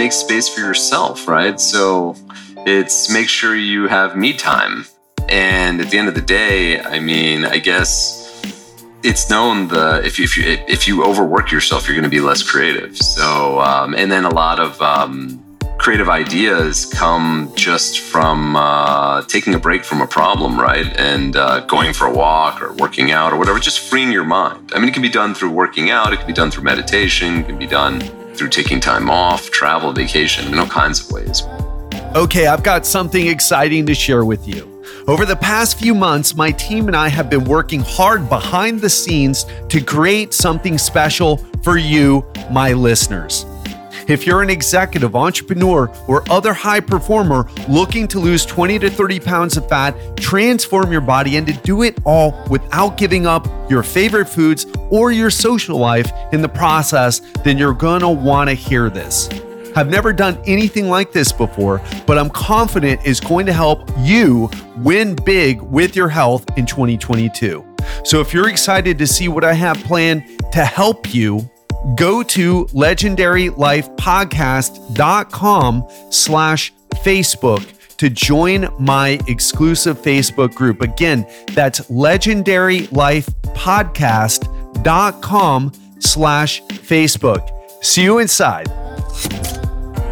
make space for yourself, right? So it's make sure you have me time. And at the end of the day, I mean, I guess it's known the if you if you if you overwork yourself, you're going to be less creative. So um, and then a lot of um, creative ideas come just from uh, taking a break from a problem, right? And uh, going for a walk or working out or whatever, just freeing your mind. I mean, it can be done through working out, it can be done through meditation, it can be done through taking time off, travel, vacation, in all kinds of ways. Okay, I've got something exciting to share with you. Over the past few months, my team and I have been working hard behind the scenes to create something special for you, my listeners. If you're an executive, entrepreneur, or other high performer looking to lose 20 to 30 pounds of fat, transform your body, and to do it all without giving up your favorite foods or your social life in the process, then you're gonna wanna hear this. I've never done anything like this before, but I'm confident it's going to help you win big with your health in 2022. So if you're excited to see what I have planned to help you, go to legendarylifepodcast.com slash Facebook to join my exclusive Facebook group. Again, that's legendarylifepodcast.com slash Facebook. See you inside.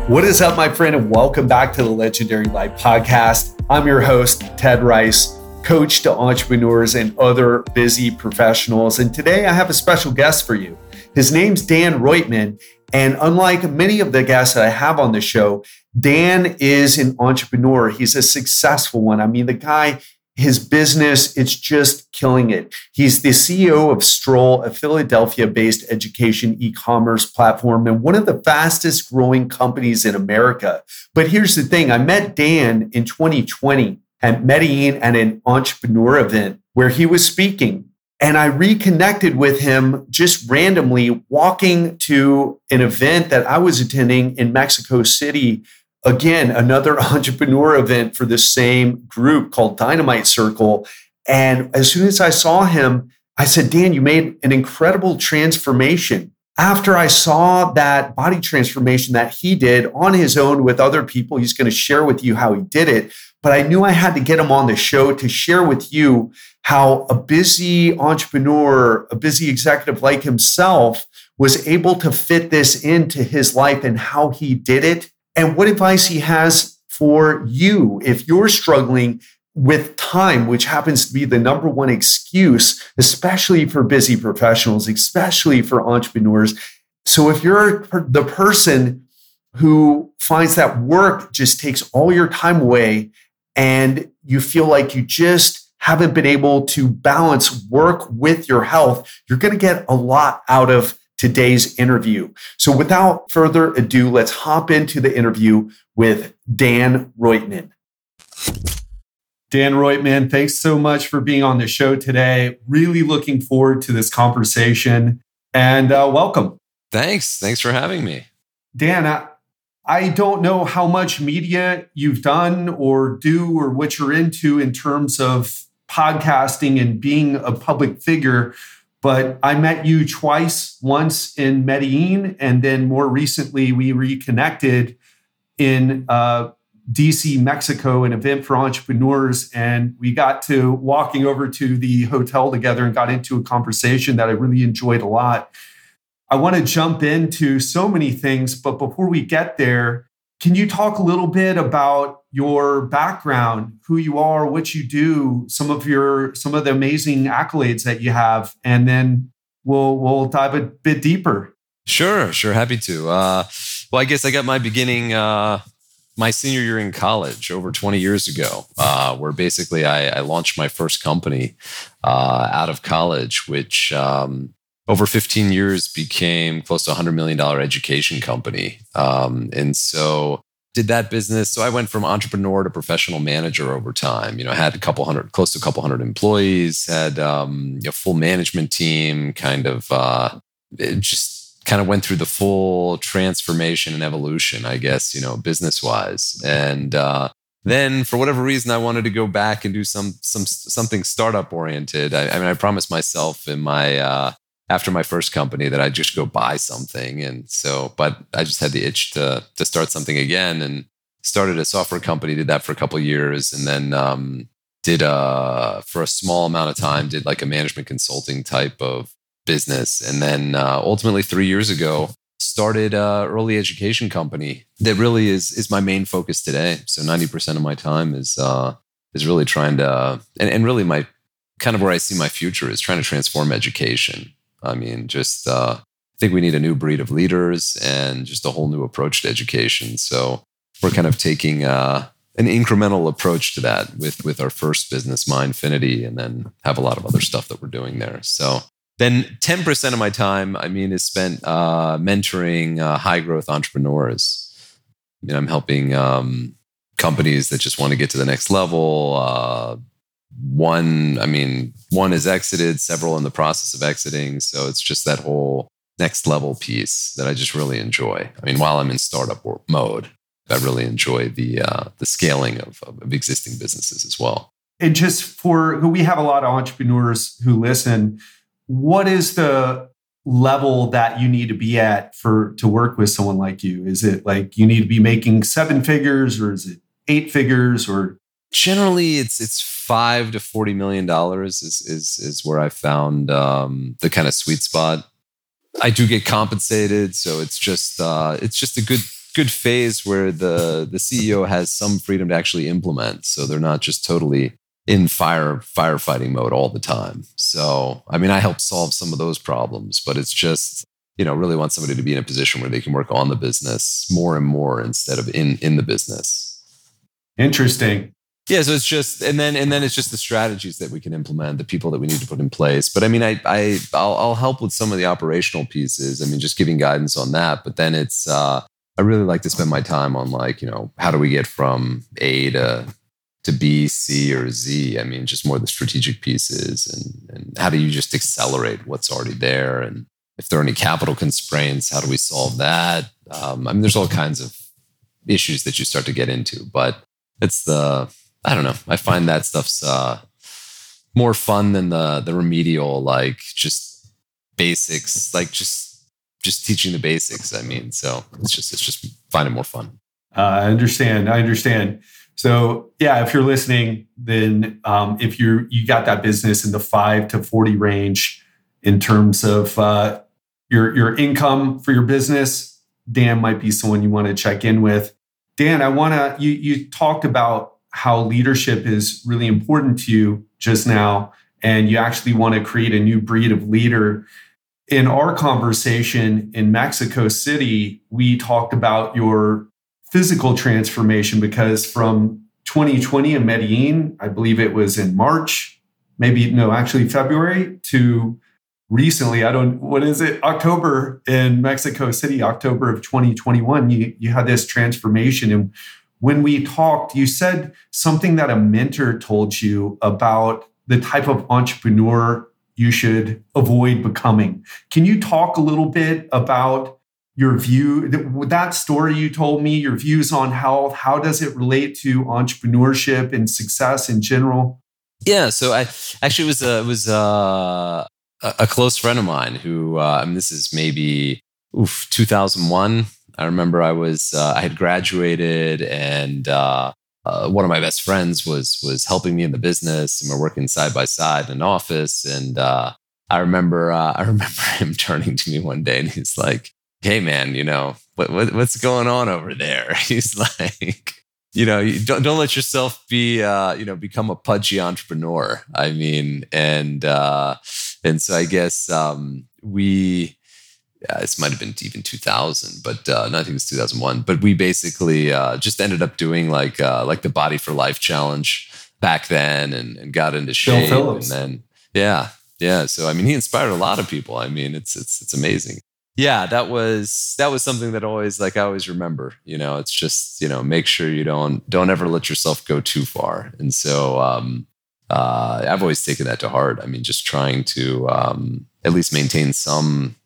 What is up, my friend, and welcome back to the Legendary Life Podcast. I'm your host, Ted Ryce, coach to entrepreneurs and other busy professionals. And today I have a special guest for you. His name's Dan Roitman. And unlike many of the guests that I have on the show, Dan is an entrepreneur. He's a successful one. I mean, the guy his business, it's just killing it. He's the CEO of Stroll, a Philadelphia based education e commerce platform and one of the fastest growing companies in America. But here's the thing I met Dan in 2020 at Medellin at an entrepreneur event where he was speaking. And I reconnected with him just randomly walking to an event that I was attending in Mexico City again, another entrepreneur event for the same group called Dynamite Circle. And as soon as I saw him, I said, Dan, you made an incredible transformation. After I saw that body transformation that he did on his own with other people, he's going to share with you how he did it. But I knew I had to get him on the show to share with you how a busy entrepreneur, a busy executive like himself, was able to fit this into his life and how he did it and what advice he has for you if you're struggling with time, which happens to be the number one excuse, especially for busy professionals, especially for entrepreneurs. So if you're the person who finds that work just takes all your time away and you feel like you just haven't been able to balance work with your health, you're going to get a lot out of today's interview. So without further ado, let's hop into the interview with Dan Roitman. Dan Roitman, thanks so much for being on the show today. Really looking forward to this conversation and uh, welcome. Thanks. Thanks for having me. Dan, I, I don't know how much media you've done or do or what you're into in terms of podcasting and being a public figure. But I met you twice, once in Medellin, and then more recently we reconnected in uh, DC, Mexico, an event for entrepreneurs. And we got to walking over to the hotel together and got into a conversation that I really enjoyed a lot. I want to jump into so many things, but before we get there, can you talk a little bit about your background, who you are, what you do, some of your some of the amazing accolades that you have, and then we'll we'll dive a bit deeper. Sure, sure, happy to. Uh, well, I guess I got my beginning uh, my senior year in college over 20 years ago, uh, where basically I, I, launched my first company uh, out of college, which um, over 15 years became close to a $100 million education company. Um, and so did that business. So I went from entrepreneur to professional manager over time. You know, I had a couple hundred, close to a couple hundred employees, had um, a full management team, kind of uh, just kind of went through the full transformation and evolution, I guess, you know, business wise. And uh, then for whatever reason, I wanted to go back and do some some something startup oriented. I, I mean, I promised myself in my uh, after my first company that I'd just go buy something. And so, but I just had the itch to to start something again and started a software company, did that for a couple years, and then um, did uh for a small amount of time, did like a management consulting type of business. And then uh, ultimately three years ago, started a early education company that really is is my main focus today. So 90% of my time is uh is really trying to and, and really my kind of where I see my future is trying to transform education. I mean, just uh, I think we need a new breed of leaders and just a whole new approach to education. So we're kind of taking uh, an incremental approach to that with with our first business, Mindfinity, and then have a lot of other stuff that we're doing there. So then 10% of my time, I mean, is spent uh, mentoring uh, high growth entrepreneurs. I mean, I'm helping um, companies that just want to get to the next level, uh, one i mean one is exited several in the process of exiting. So it's just that whole next level piece that i just really enjoy. I mean while i'm in startup mode i really enjoy the uh, the scaling of, of existing businesses as well. And just for we have a lot of entrepreneurs who listen. What is the level that you need to be at for to work with someone like you? Is it like you need to be making seven figures or is it eight figures or? Generally it's it's five to forty million dollars is is is where I found um, the kind of sweet spot. I do get compensated, so it's just uh, it's just a good good phase where the the CEO has some freedom to actually implement, so they're not just totally in fire firefighting mode all the time. So I mean, I help solve some of those problems, but it's just you know really want somebody to be in a position where they can work on the business more and more instead of in in the business. Interesting yeah so it's just and then and then it's just the strategies that we can implement the people that we need to put in place. But i mean i i i'll, I'll help with some of the operational pieces. I mean just giving guidance on that. But then it's uh i really like to spend my time on like you know how do we get from a to to b c or z? I mean just more the strategic pieces and and how do you just accelerate what's already there? And if there are any capital constraints how do we solve that? Um, i mean there's all kinds of issues that you start to get into. But it's the I don't know. I find that stuff's uh, more fun than the the remedial, like just basics, like just just teaching the basics. I mean, so it's just it's just finding more fun. Uh, I understand. I understand. So yeah, if you're listening, then um, if you you got that business in the five to forty range in terms of uh, your your income for your business, Dan might be someone you want to check in with. Dan, I want to you you talked about how leadership is really important to you just now, and you actually want to create a new breed of leader. In our conversation in Mexico City, we talked about your physical transformation because from 2020 in Medellin, I believe it was in March, maybe no, actually February, to recently, I don't, what is it, October in Mexico City, October of 2021, you, you had this transformation. And when we talked, you said something that a mentor told you about the type of entrepreneur you should avoid becoming. Can you talk a little bit about your view that story you told me your views on health how does it relate to entrepreneurship and success in general yeah so i actually was uh, was uh, a close friend of mine who uh, I mean, this is maybe oof, 2001 I remember I was uh, I had graduated and uh, uh, one of my best friends was was helping me in the business and we're working side by side in an office and uh, I remember uh, I remember him turning to me one day and he's like, "Hey man, you know what, what what's going on over there?" He's like. You know, you don't don't let yourself be, uh, you know, become a pudgy entrepreneur. I mean, and and so I guess um, we yeah, this might have been even 2000, but uh, no, I think it was 2001. But we basically uh, just ended up doing like uh, like the Body for Life challenge back then, and, and got into shape. And then yeah, yeah. So I mean, he inspired a lot of people. I mean, it's it's it's amazing. Yeah, that was that was something that always like I always remember. You know, it's just you know make sure you don't don't ever let yourself go too far. And so um, uh, I've always taken that to heart. I mean, just trying to um, at least maintain some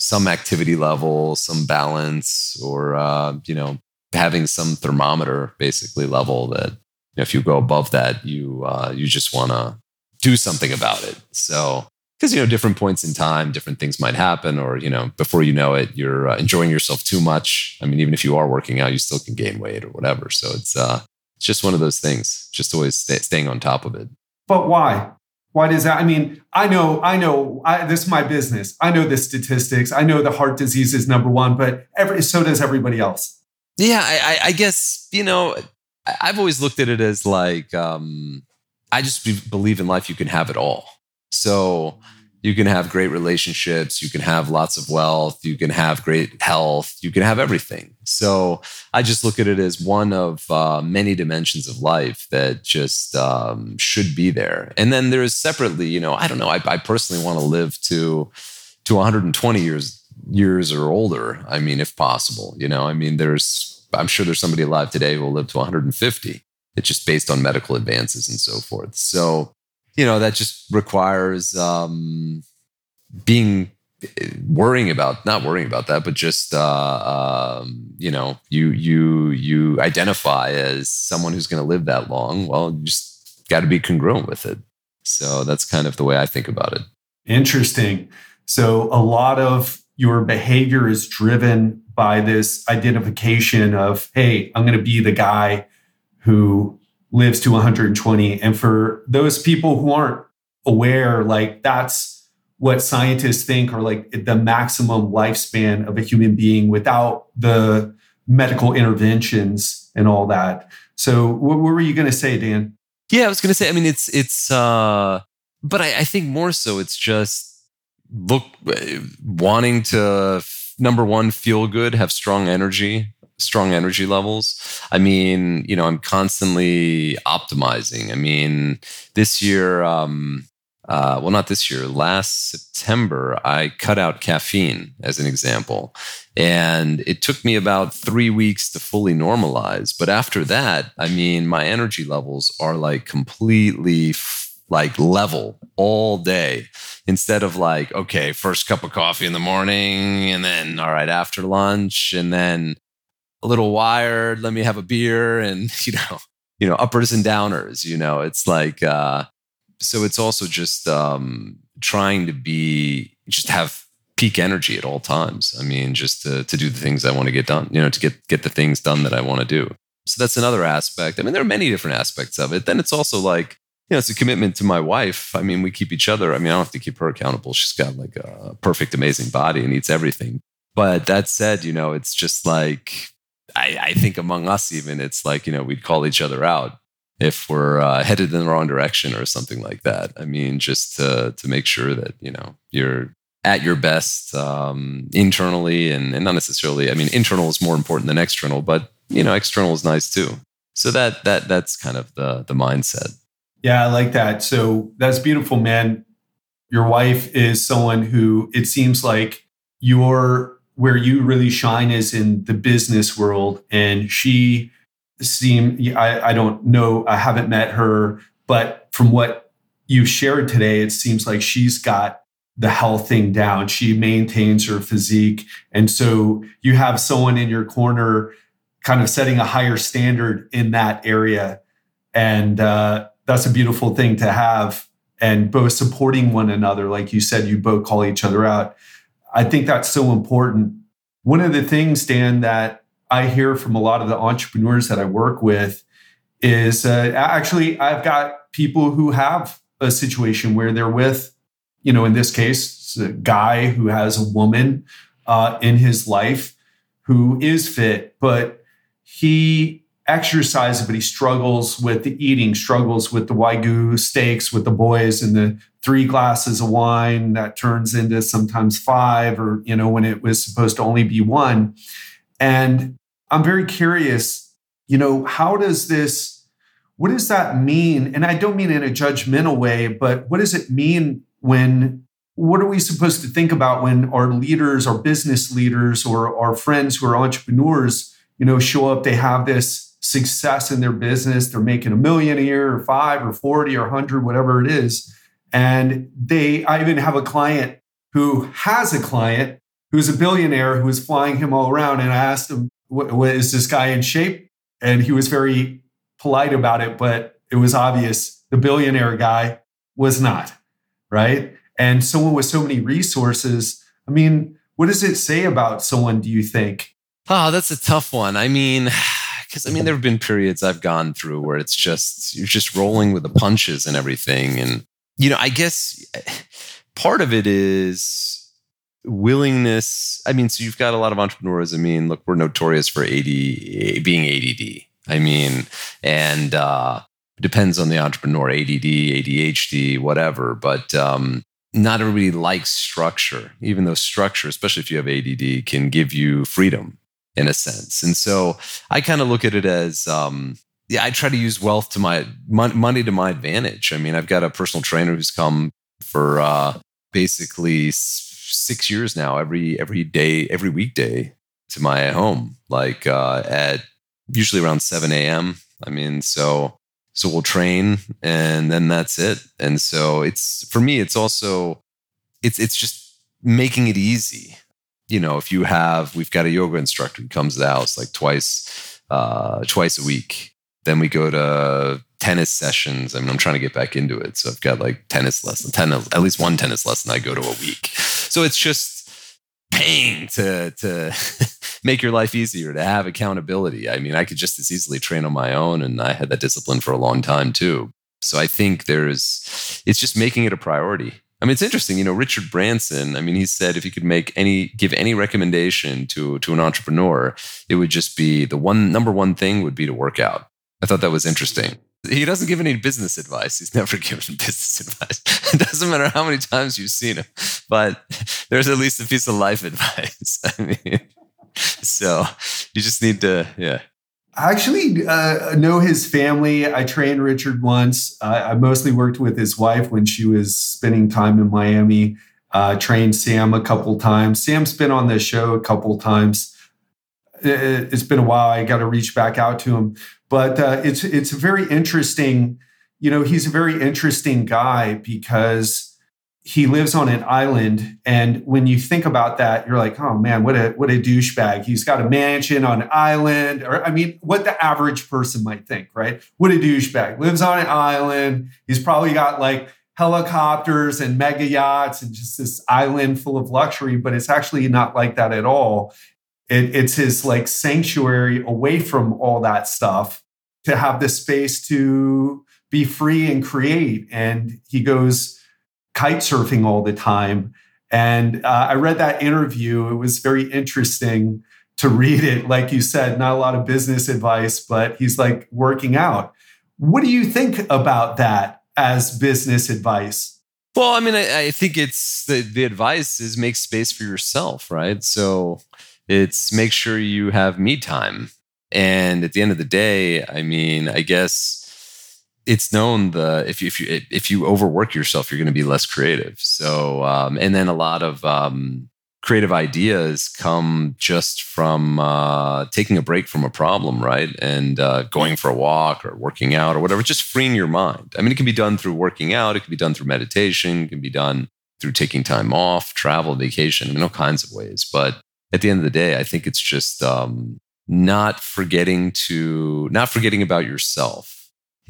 some activity level, some balance, or uh, you know, having some thermometer basically level that you know, if you go above that, you uh, you just want to do something about it. So because you know different points in time different things might happen or you know before you know it you're uh, enjoying yourself too much. I mean even if you are working out you still can gain weight or whatever. So it's uh it's just one of those things just always stay, staying on top of it. But why why does that i mean i know i know I, this is my business. I know the statistics. I know the heart disease is number one but every so does everybody else. Yeah i, I guess you know i've always looked at it as like um i just be, believe in life you can have it all. So you can have great relationships, you can have lots of wealth, you can have great health, you can have everything. So I just look at it as one of uh, many dimensions of life that just um, should be there. And then there's separately, you know, I don't know. I, I personally want to live to to 120 years years or older. I mean, if possible, you know. I mean, there's I'm sure there's somebody alive today who will live to 150. It's just based on medical advances and so forth. So you know that just requires um, being worrying about not worrying about that but just uh, um, you know you you you identify as someone who's going to live that long well you just got to be congruent with it. So that's kind of the way i think about it. Interesting. So a lot of your behavior is driven by this identification of hey i'm going to be the guy who lives to 120. And for those people who aren't aware, like that's what scientists think are like the maximum lifespan of a human being without the medical interventions and all that. So what, were you going to say, Dan? Yeah, I was going to say, I mean, it's, it's, uh, but I, I think more so it's just look, wanting to, number one, feel good, have strong energy, strong energy levels. I mean, you know, I'm constantly optimizing. I mean, this year, um, uh, well, not this year, last September, I cut out caffeine as an example. And it took me about three weeks to fully normalize. But after that, I mean, my energy levels are like completely like level all day instead of like, okay, first cup of coffee in the morning and then, all right, after lunch and then a little wired. Let me have a beer and, you know, you know, uppers and downers, you know, it's like, uh, so it's also just, um, trying to be, just have peak energy at all times. I mean, just to, to do the things I want to get done, you know, to get, get the things done that I want to do. So that's another aspect. I mean, there are many different aspects of it. Then it's also like, you know, it's a commitment to my wife. I mean, we keep each other. I mean, I don't have to keep her accountable. She's got like a perfect, amazing body and eats everything. But that said, you know, it's just like I, I, think among us, even, it's like, you know, we'd call each other out if we're uh, headed in the wrong direction or something like that. I mean, just to, to make sure that, you know, you're at your best um, internally and, and not necessarily, I mean, internal is more important than external, but, you know, external is nice too. So that, that, that's kind of the, the mindset. Yeah, I like that. So that's beautiful, man. Your wife is someone who it seems like you're where you really shine is in the business world. And she seemed, I, I don't know, I haven't met her, but from what you've shared today, it seems like she's got the health thing down. She maintains her physique. And so you have someone in your corner kind of setting a higher standard in that area. And uh, that's a beautiful thing to have. And both supporting one another, like you said, you both call each other out. I think that's so important. One of the things, Dan, that I hear from a lot of the entrepreneurs that I work with is uh, actually I've got people who have a situation where they're with, you know, in this case, a guy who has a woman uh, in his life who is fit, but he exercises, but he struggles with the eating, struggles with the wagyu steaks with the boys and the three glasses of wine that turns into sometimes five, or, you know, when it was supposed to only be one. And I'm very curious, you know, how does this, what does that mean? And I don't mean in a judgmental way, but what does it mean when what are we supposed to think about when our leaders, our business leaders, or our friends who are entrepreneurs, you know, show up? They have this success in their business. They're making a million a year or five or 40 or 100, whatever it is. And they, I even have a client who has a client who's a billionaire who is flying him all around. And I asked him, what, what, is this guy in shape? And he was very polite about it, but it was obvious the billionaire guy was not. Right. and someone with so many resources. I mean, what does it say about someone, do you think? Oh, that's a tough one. I mean, because I mean, there have been periods I've gone through where it's just, you're just rolling with the punches and everything. And, you know, I guess part of it is willingness. I mean, so you've got a lot of entrepreneurs. I mean, look, we're notorious for AD, being ADD. I mean, and uh, depends on the entrepreneur, ADD, ADHD, whatever. But um, not everybody likes structure, even though structure, especially if you have ADD, can give you freedom in a sense. And so I kind of look at it as, um, yeah, I try to use wealth to my money to my advantage. I mean, I've got a personal trainer who's come for uh, basically six years now, every every day, every weekday to my home, like uh, at usually around seven a.m. I mean, so so we'll train, and then that's it. And so it's for me, it's also it's it's just making it easy. You know, if you have, we've got a yoga instructor who comes to the house like twice uh, twice a week. Then we go to tennis sessions. I mean, I'm trying to get back into it. So I've got like tennis lesson, tennis, at least one tennis lesson I go to a week. So it's just paying to to make your life easier, to have accountability. I mean, I could just as easily train on my own, and I had that discipline for a long time too. So I think there's it's just making it a priority. I mean, it's interesting, you know, Richard Branson, I mean, he said if he could make any give any recommendation to to an entrepreneur, it would just be the one number one thing would be to work out. I thought that was interesting. He doesn't give any business advice. He's never given business advice. It doesn't matter how many times you've seen him, but there's at least a piece of life advice. I mean, so you just need to, yeah. I actually uh, know his family. I trained Richard once. Uh, I mostly worked with his wife when she was spending time in Miami. Uh, trained Sam a couple times. Sam's been on the show a couple times. It's been a while. I got to reach back out to him. But uh, it's it's very interesting. You know, he's a very interesting guy because he lives on an island, and when you think about that, you're like, oh man, what a what a douchebag. He's got a mansion on an island, or I mean, what the average person might think, right? What a douchebag. Lives on an island. He's probably got like helicopters and mega yachts and just this island full of luxury, but it's actually not like that at all. It, it's his like sanctuary away from all that stuff to have the space to be free and create. And he goes kite surfing all the time. And uh, I read that interview. It was very interesting to read it. Like you said, not a lot of business advice, but he's like working out. What do you think about that as business advice? Well, I mean, I, I think it's the, the advice is make space for yourself, right? So it's make sure you have me time. And at the end of the day, I mean, I guess it's known the if you if you if you overwork yourself, you're going to be less creative. So um, and then a lot of um, creative ideas come just from uh, taking a break from a problem, right? And uh, going for a walk or working out or whatever, just freeing your mind. I mean, it can be done through working out, it can be done through meditation, it can be done through taking time off, travel, vacation, I mean, all kinds of ways. But at the end of the day, I think it's just um, not forgetting to not forgetting about yourself.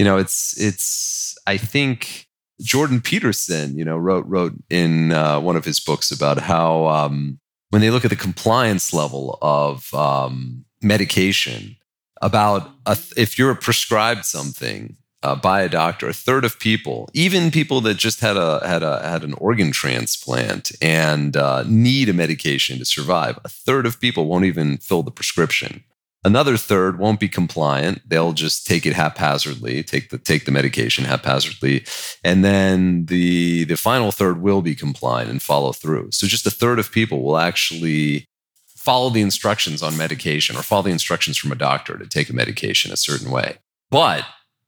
You know, it's it's. I think Jordan Peterson, you know, wrote wrote in uh, one of his books about how um, when they look at the compliance level of um, medication, about a, if you're prescribed something uh, by a doctor. A third of people, even people that just had a had a had an organ transplant and uh, need a medication to survive, a third of people won't even fill the prescription. Another third won't be compliant. They'll just take it haphazardly, take the take the medication haphazardly, and then the the final third will be compliant and follow through. So just a third of people will actually follow the instructions on medication or follow the instructions from a doctor to take a medication a certain way. But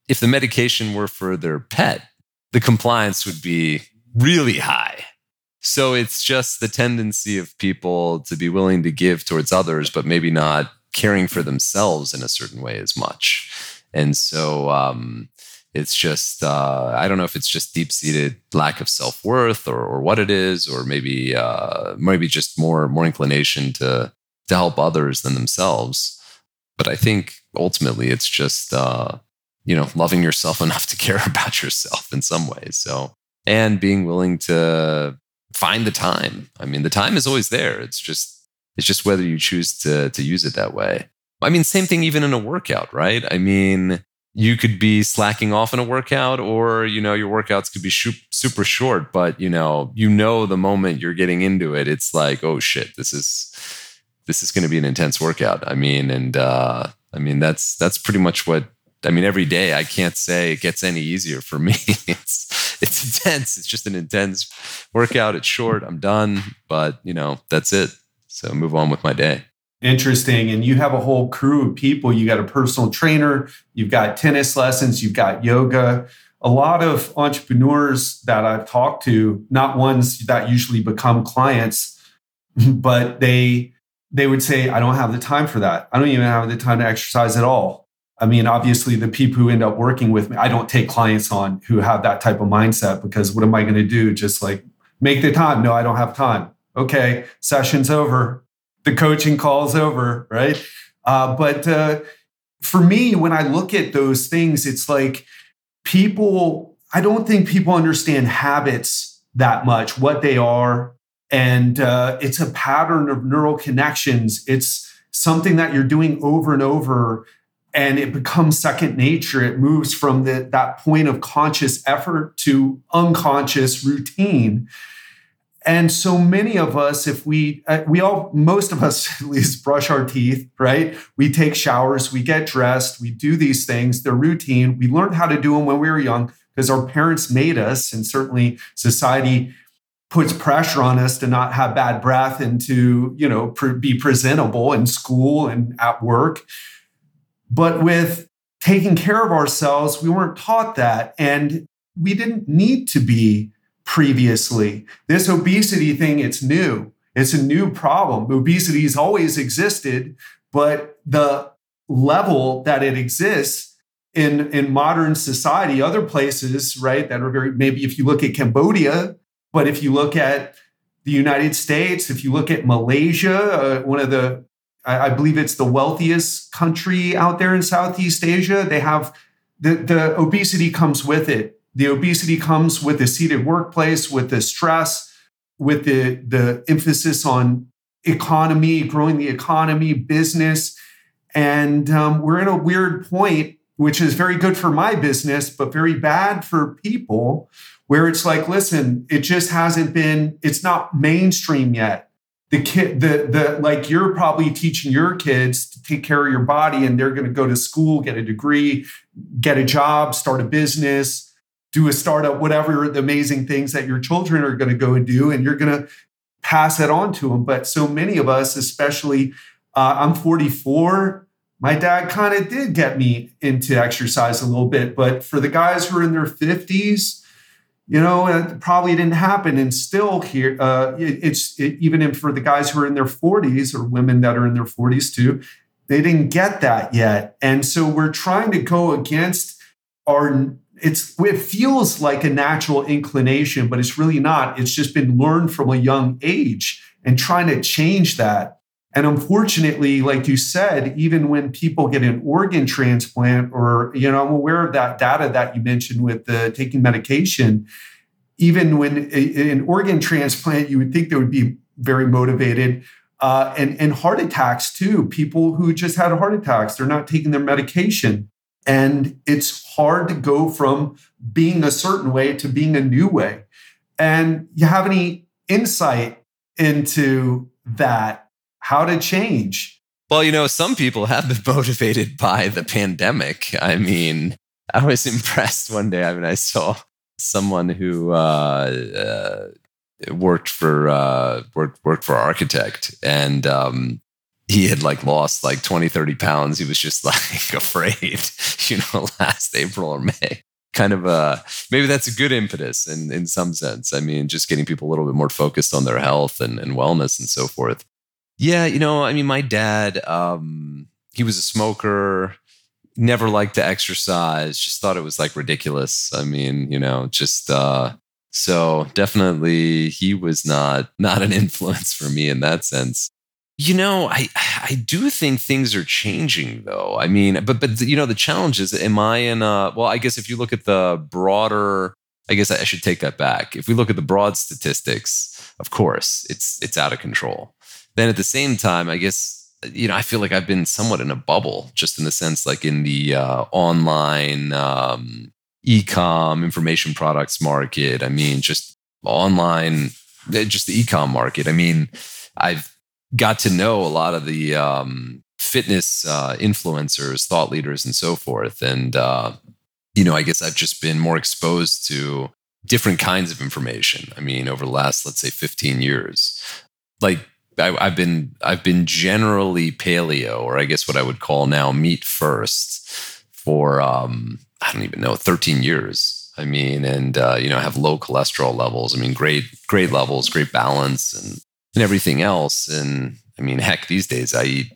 if the medication were for their pet, the compliance would be really high. So it's just the tendency of people to be willing to give towards others, but maybe not caring for themselves in a certain way as much. And so um, it's just, uh, I don't know if it's just deep seated lack of self worth or, or what it is, or maybe, uh, maybe just more, more inclination to, to help others than themselves. But I think ultimately it's just, uh, you know, loving yourself enough to care about yourself in some ways. So and being willing to find the time. I mean, the time is always there. It's just it's just whether you choose to to use it that way. I mean, same thing even in a workout, right? I mean, you could be slacking off in a workout or you know your workouts could be super short but you know you know the moment you're getting into it it's like oh shit this is this is going to be an intense workout. I mean and uh i mean that's that's pretty much what i mean every day i can't say it gets any easier for me. It's it's intense. It's just an intense workout. It's short. I'm done. But you know that's it so move on with my day Interesting. And you have a whole crew of people. You got a personal trainer, you've got tennis lessons, you've got yoga. A lot of entrepreneurs that I've talked to, not ones that usually become clients, but they they would say, I don't have the time for that. I don't even have the time to exercise at all. I mean, obviously, the people who end up working with me, I don't take clients on who have that type of mindset because what am I going to do? Just like make the time? No, I don't have time. Okay, session's over the coaching call's over, right? Uh, but uh, for me, when I look at those things, it's like people, I don't think people understand habits that much, what they are. And uh, it's a pattern of neural connections. It's something that you're doing over and over, and it becomes second nature. It moves from the, that point of conscious effort to unconscious routine. And so many of us, if we, uh, we all, most of us at least brush our teeth, right? We take showers, we get dressed, we do these things, they're routine. We learned how to do them when we were young because our parents made us, and certainly society puts pressure on us to not have bad breath and to, you know, be presentable in school and at work. But with taking care of ourselves, we weren't taught that. And we didn't need to be previously. This obesity thing, it's new. It's a new problem. Obesity has always existed, but the level that it exists in, in modern society, other places, right, that are very, maybe if you look at Cambodia, but if you look at the United States, if you look at Malaysia, uh, one of the, I, I believe it's the wealthiest country out there in Southeast Asia, they have the, the obesity comes with it the obesity comes with the seated workplace, with the stress, with the, the emphasis on economy, growing the economy, business. And um, we're in a weird point, which is very good for my business, but very bad for people, where it's like, listen, it just hasn't been, it's not mainstream yet. The kid, the the like you're probably teaching your kids to take care of your body and they're going to go to school, get a degree, get a job, start a business, do a startup, whatever the amazing things that your children are going to go and do, and you're going to pass it on to them. But so many of us, especially, uh, I'm 44. My dad kind of did get me into exercise a little bit, but for the guys who are in their 50s, you know, it probably didn't happen. And still, here, uh, it, it's it, even in, for the guys who are in their 40s or women that are in their 40s too, they didn't get that yet. And so we're trying to go against our it's it feels like a natural inclination, but it's really not. It's just been learned from a young age and trying to change that. And unfortunately, like you said, even when people get an organ transplant, or you know, I'm aware of that data that you mentioned with the taking medication. Even when an organ transplant, you would think they would be very motivated. Uh, and, and heart attacks too. People who just had heart attacks, they're not taking their medication. And it's hard to go from being a certain way to being a new way. And you have any insight into that, how to change? Well, you know, some people have been motivated by the pandemic. I mean, I was impressed one day. I mean, I saw someone who uh, uh, worked for uh, worked worked for architect, and um, he had like lost like 20, 30 pounds. He was just like afraid, you know, last April or May. Kind of uh maybe that's a good impetus in in some sense. I mean, just getting people a little bit more focused on their health and, and wellness and so forth. Yeah, you know, I mean, my dad, um, he was a smoker, never liked to exercise, just thought it was like ridiculous. I mean, you know, just uh so definitely he was not not an influence for me in that sense. You know, I I do think things are changing though. I mean, but but you know, the challenge is am I in a well, I guess if you look at the broader I guess I should take that back. If we look at the broad statistics, of course, it's it's out of control. Then at the same time, I guess you know I feel like I've been somewhat in a bubble, just in the sense like in the uh, online um, e-com information products market. I mean, just online, eh, just the e-com market. I mean, I've got to know a lot of the um, fitness uh, influencers, thought leaders, and so forth, and uh, you know, I guess I've just been more exposed to different kinds of information. I mean, over the last, let's say, 15 years, like I, have been, I've been generally paleo, or I guess what I would call now meat first, for um, I don't even know, 13 years. I mean, and uh, you know, have low cholesterol levels. I mean, great, great levels, great balance, and and everything else. And I mean, heck, these days I eat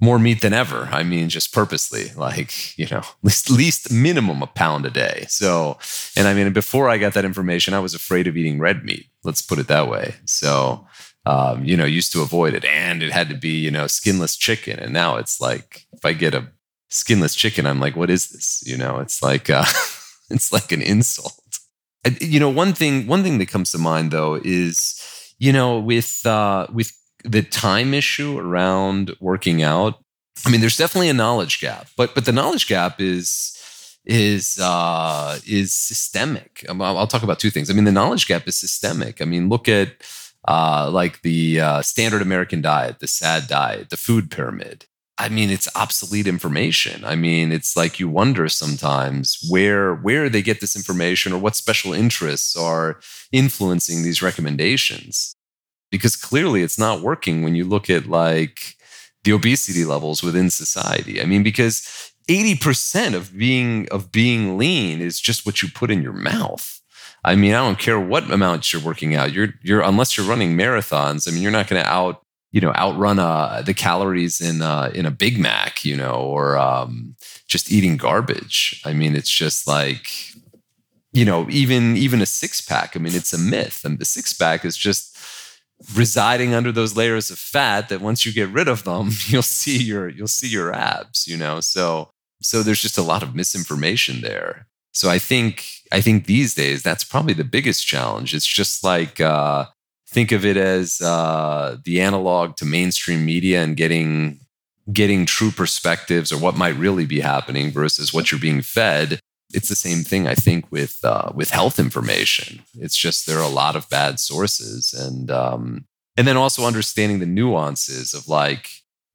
more meat than ever. I mean, just purposely, like, you know, least, least minimum a pound a day. So, and I mean, before I got that information, I was afraid of eating red meat. Let's put it that way. So, um, you know, used to avoid it. And it had to be, you know, skinless chicken. And now it's like, if I get a skinless chicken, I'm like, what is this? You know, it's like, uh, it's like an insult. I, you know, one thing, one thing that comes to mind though is, you know, with, uh, with the time issue around working out i mean there's definitely a knowledge gap but but the knowledge gap is is uh is systemic. I'll, I'll talk about two things. I mean the knowledge gap is systemic. I mean look at uh like the uh, standard american diet the sad diet the food pyramid I mean, it's obsolete information. I mean, it's like you wonder sometimes where where they get this information or what special interests are influencing these recommendations because clearly it's not working when you look at like the obesity levels within society. I mean, because 80% of being of being lean is just what you put in your mouth. I mean, I don't care what amounts you're working out. You're you're unless you're running marathons. I mean, you're not going to out you know outrun uh, the calories in uh, in a Big Mac, you know, or um, just eating garbage. I mean, it's just like you know even even a six pack. I mean, it's a myth, and the six pack is just residing under those layers of fat that once you get rid of them you'll see your you'll see your abs you know so so there's just a lot of misinformation there so i think i think these days that's probably the biggest challenge it's just like uh think of it as uh the analog to mainstream media and getting getting true perspectives or what might really be happening versus what you're being fed it's the same thing I think with uh, with health information. It's just there are a lot of bad sources, and um, and then also understanding the nuances of like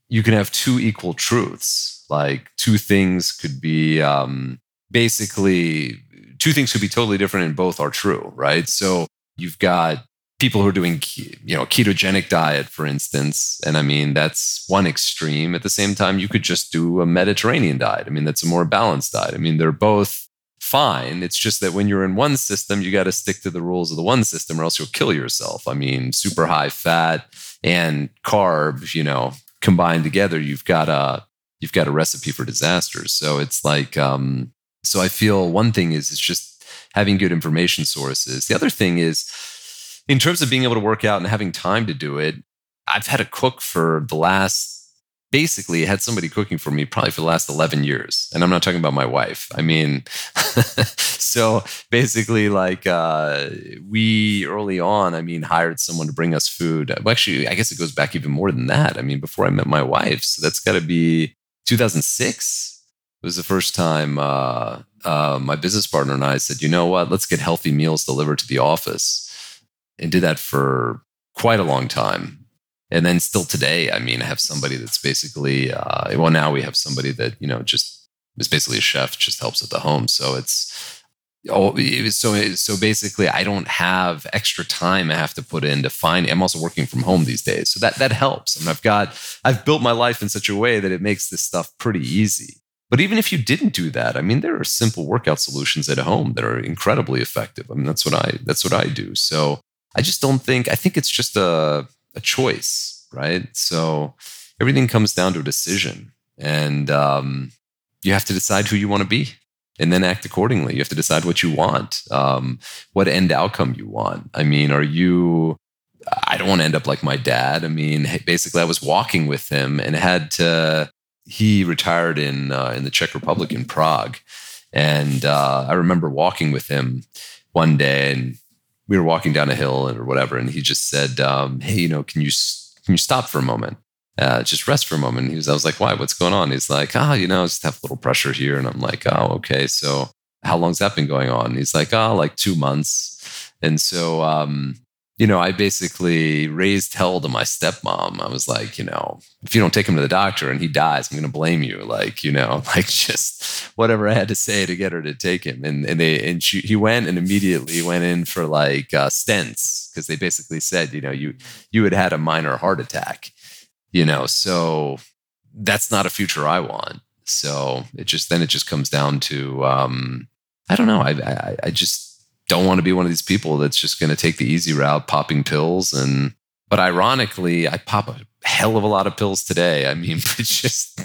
you can have two equal truths. Like two things could be um, basically two things could be totally different, and both are true, right? So you've got people who are doing you know ketogenic diet for instance and i mean that's one extreme. At the same time you could just do a mediterranean diet. I mean that's a more balanced diet. I mean they're both fine. It's just that when you're in one system you got to stick to the rules of the one system or else you'll kill yourself. I mean super high fat and carbs you know combined together you've got a you've got a recipe for disaster so it's like um so i feel one thing is it's just having good information sources. The other thing is in terms of being able to work out and having time to do it, I've had a cook for the last basically had somebody cooking for me probably for the last 11 years and i'm not talking about my wife. I mean so basically like uh, we early on i mean hired someone to bring us food. Well, actually i guess it goes back even more than that. I mean before i met my wife so that's got to be 2006 it was the first time uh, uh, my business partner and i said you know what? Let's get healthy meals delivered to the office and did that for quite a long time. And then still today, I mean, I have somebody that's basically, uh, well, now we have somebody that, you know, just is basically a chef, just helps at the home. So it's, oh, so, so basically I don't have extra time I have to put in to find, I'm also working from home these days. So that, that helps. I mean, I've got, I've built my life in such a way that it makes this stuff pretty easy. But even if you didn't do that, I mean, there are simple workout solutions at home that are incredibly effective. I mean, that's what I, that's what I do. So I just don't think, I think it's just a, a choice, right? So everything comes down to a decision. And um, you have to decide who you want to be and then act accordingly. You have to decide what you want, um, what end outcome you want. I mean, are you, I don't want to end up like my dad. I mean, basically, I was walking with him and had to, he retired in, uh, in the Czech Republic in Prague And uh, I remember walking with him one day, and we were walking down a hill or whatever, and he just said, um, "Hey, you know, can you can you stop for a moment?" Uh, just rest for a moment. He was, I was like, why? What's going on? He's like, oh, you know, just have a little pressure here. And I'm like, oh, okay. So how long's that been going on? He's like, oh, like two months. And so, um, you know, I basically raised hell to my stepmom. I was like, you know, if you don't take him to the doctor and he dies, I'm going to blame you. Like, you know, like just whatever I had to say to get her to take him. And and they and she, he went and immediately went in for like uh, stents because they basically said, you know, you you had had a minor heart attack, you know, so that's not a future I want. So it just then it just comes down to um, I don't know. I I, I just don't want to be one of these people that's just going to take the easy route, popping pills. And but ironically, I pop a hell of a lot of pills today. I mean, it's just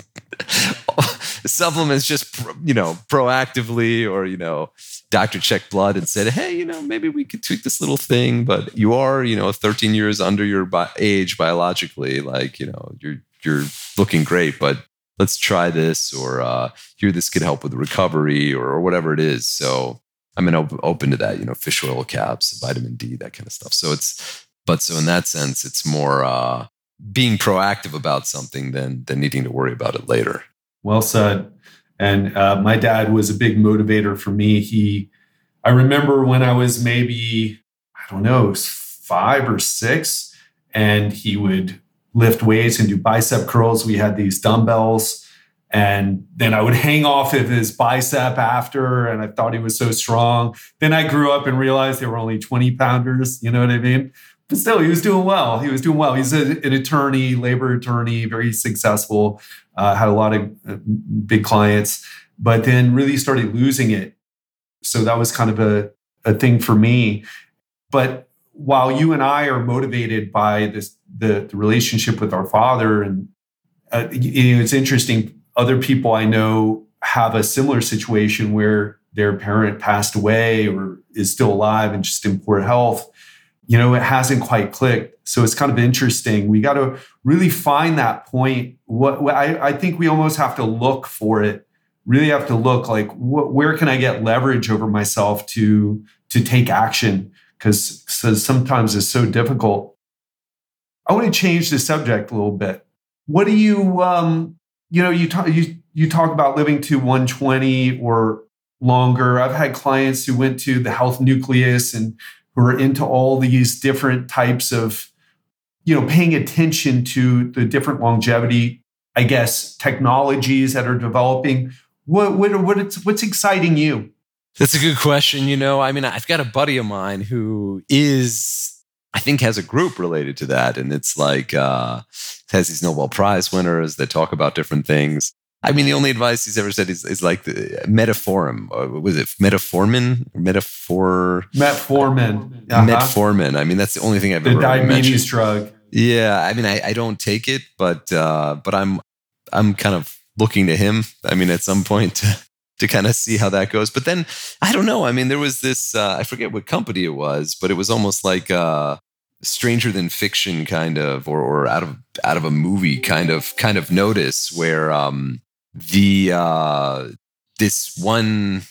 supplements, just you know, proactively or you know, doctor checked blood and said, hey, you know, maybe we could tweak this little thing. But you are, you know, 13 years under your bi- age biologically. Like, you know, you're you're looking great, but let's try this or uh, here this could help with recovery or, or whatever it is. So I mean, open to that, you know, fish oil caps, vitamin D, that kind of stuff. So it's, but so in that sense, it's more uh, being proactive about something than than needing to worry about it later. Well said. And uh, my dad was a big motivator for me. He, I remember when I was maybe, I don't know, five or six, and he would lift weights and do bicep curls. We had these dumbbells and then I would hang off of his bicep after, and I thought he was so strong. Then I grew up and realized they were only 20 pounders, you know what I mean? But still, he was doing well. He was doing well. He's a, an attorney, labor attorney, very successful, uh, had a lot of uh, big clients, but then really started losing it. So that was kind of a, a thing for me. But while you and I are motivated by this, the, the relationship with our father, and uh, it's interesting other people I know have a similar situation where their parent passed away or is still alive and just in poor health. You know, it hasn't quite clicked. So it's kind of interesting. We got to really find that point. What, I, I, think we almost have to look for it. Really have to look like what, where can I get leverage over myself to to take action? Because sometimes it's so difficult. I want to change the subject a little bit. What do you um, you know, you talk you you talk about living to 120 or longer. I've had clients who went to the health nucleus and who are into all these different types of, you know, paying attention to the different longevity, I guess, technologies that are developing. What what what what's exciting you? That's a good question. You know, I mean, I've got a buddy of mine who is I think has a group related to that. And it's like, uh, has these Nobel Prize winners that talk about different things. I mean, the only advice he's ever said is, is like the metformin. Uh, was it metformin? Metaphor. Metformin. Uh-huh. Metformin. I mean, that's the only thing I've the ever diabetes mentioned. drug. Yeah, I mean, I, I don't take it, but uh, but I'm I'm kind of looking to him. I mean, at some point to, to kind of see how that goes. But then I don't know. I mean, there was this uh, I forget what company it was, but it was almost like uh, stranger than fiction kind of or, or out of out of a movie kind of kind of notice where um the uh this one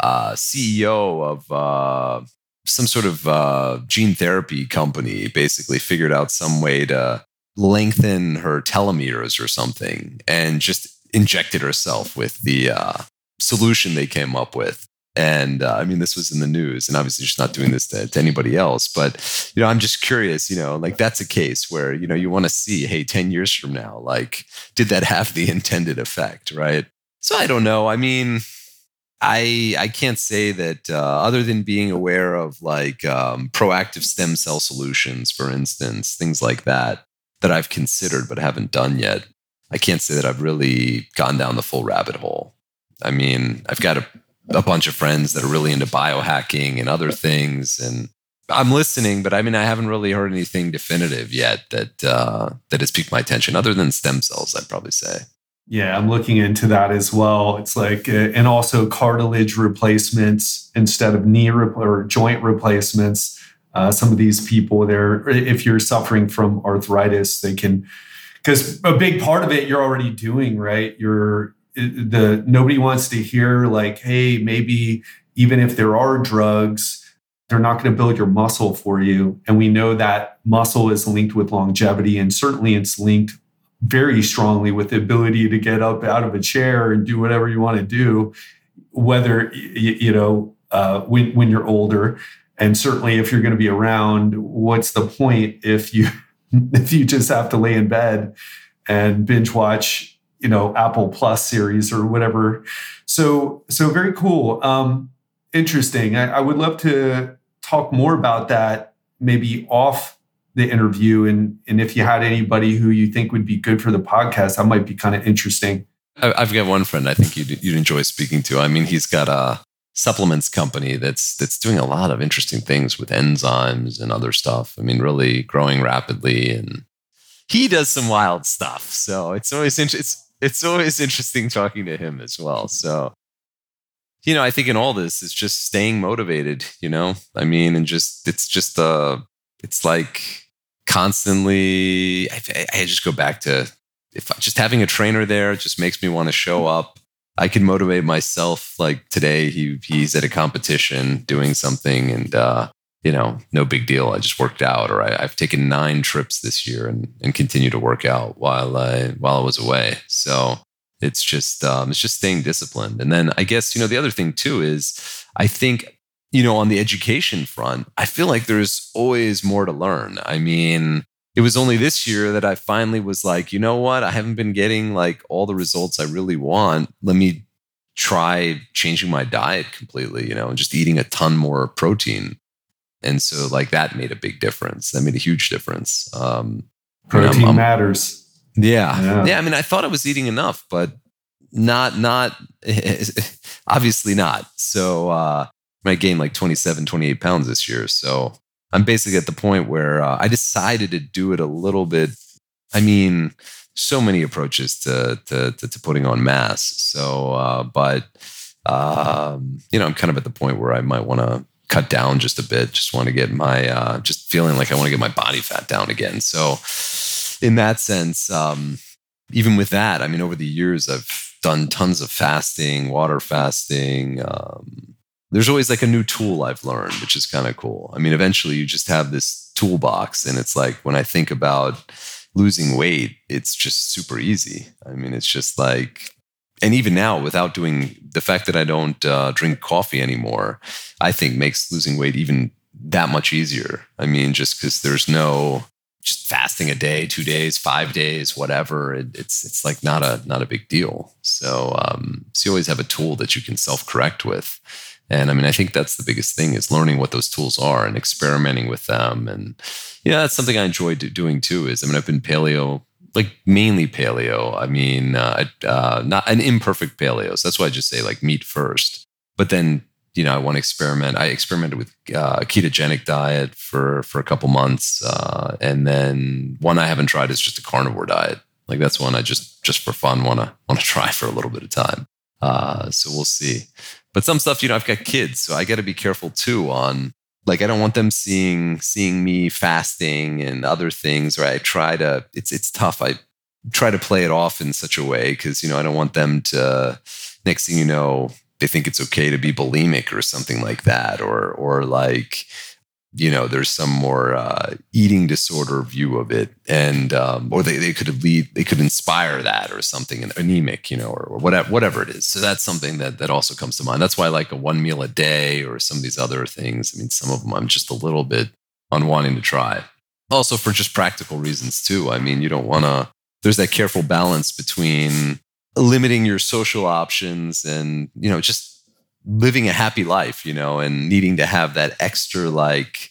uh CEO of uh some sort of uh gene therapy company basically figured out some way to lengthen her telomeres or something and just injected herself with the uh solution they came up with and uh, I mean, this was in the news, and obviously, she's not doing this to, to, anybody else. But you know, I'm just curious. You know, like that's a case where you know you want to see, hey, ten years from now, like, did that have the intended effect, right? So I don't know. I mean, I I can't say that uh, other than being aware of like um, proactive stem cell solutions, for instance, things like that that I've considered but haven't done yet. I can't say that I've really gone down the full rabbit hole. I mean, I've got a a bunch of friends that are really into biohacking and other things and I'm listening, but I mean, I haven't really heard anything definitive yet that uh, that has piqued my attention, other than stem cells. I'd probably say. Yeah, I'm looking into that as well. It's like, uh, and also cartilage replacements instead of knee or joint replacements. Uh, some of these people, there, if you're suffering from arthritis, they can, because a big part of it you're already doing, right? You're the nobody wants to hear like, hey, maybe even if there are drugs, they're not going to build your muscle for you. And we know that muscle is linked with longevity, and certainly it's linked very strongly with the ability to get up out of a chair and do whatever you want to do, whether you know uh, when when you're older. And certainly, if you're going to be around, what's the point if you if you just have to lay in bed and binge watch you know apple plus series or whatever. So so very cool. Um interesting. I, I, would love to talk more about that maybe off the interview. And and if you had anybody who you think would be good for the podcast that might be kind of interesting i've got one friend i think you'd, you'd enjoy speaking to. I mean he's got a supplements company that's that's doing a lot of interesting things with enzymes and other stuff. I mean really growing rapidly and he does some wild stuff. So it's always it's it's always interesting talking to him as well so you know, I think in all this it's just staying motivated, you know? I mean, and just, it's just, uh, it's like constantly, I, I just go back to if just having a trainer there just makes me want to show up. I can motivate myself. Like today, he he's at a competition doing something, and uh, you know, no big deal. I just worked out, or I, have taken nine trips this year and and continue to work out while I while I was away. So it's just um, it's just staying disciplined. And then I guess you know the other thing too is I think you know on the education front, I feel like there's always more to learn. I mean, it was only this year that I finally was like, you know what? I haven't been getting like all the results I really want. Let me try changing my diet completely, you know, and just eating a ton more protein. And so like that made a big difference. That made a huge difference. Um, protein I'm, I'm, matters. Yeah. yeah. Yeah. I mean, I thought I was eating enough, but not, not, obviously not. So, uh, I gained like 27, 28 pounds this year. So I'm basically at the point where uh, I decided to do it a little bit. I mean, so many approaches to, to, to, to putting on mass. So, uh, but, um, you know, I'm kind of at the point where I might want to cut down just a bit. Just want to get my, uh, just feeling like I want to get my body fat down again. So, in that sense, um, even with that, I mean, over the years, I've done tons of fasting, water fasting. Um, there's always like a new tool I've learned, which is kind of cool. I mean, eventually you just have this toolbox, and it's like when I think about losing weight, it's just super easy. I mean, it's just like, and even now, without doing the fact that I don't uh, drink coffee anymore, I think makes losing weight even that much easier. I mean, just because there's no just fasting a day, two days, five days, whatever. It, it's it's like not a not a big deal. So um, so you always have a tool that you can self correct with. And I mean, I think that's the biggest thing is learning what those tools are and experimenting with them. And yeah, that's something I enjoy do, doing too. Is I mean, I've been paleo, like mainly paleo. I mean, uh, uh, not an imperfect paleo. So that's why I just say like meat first. But then you know, I want to experiment. I experimented with uh, a ketogenic diet for for a couple months, uh, and then one I haven't tried is just a carnivore diet. Like that's one I just just for fun want to want to try for a little bit of time. Uh, so we'll see. But some stuff, you know, I've got kids, so I got to be careful too on like I don't want them seeing seeing me fasting and other things. Or I try to. It's it's tough. I try to play it off in such a way because you know I don't want them to. Next thing you know, they think it's okay to be bulimic or something like that, or or like you know there's some more uh, eating disorder view of it. And um, or they, they could lead they could inspire that or something anemic you know or, or, whatever whatever it is. So that's something that that also comes to mind. That's why like a one meal a day or some of these other things. I mean some of them i'm just a little bit unwanting to try. Also for just practical reasons too. I mean you don't want to there's that careful balance between limiting your social options and you know just living a happy life you know and needing to have that extra like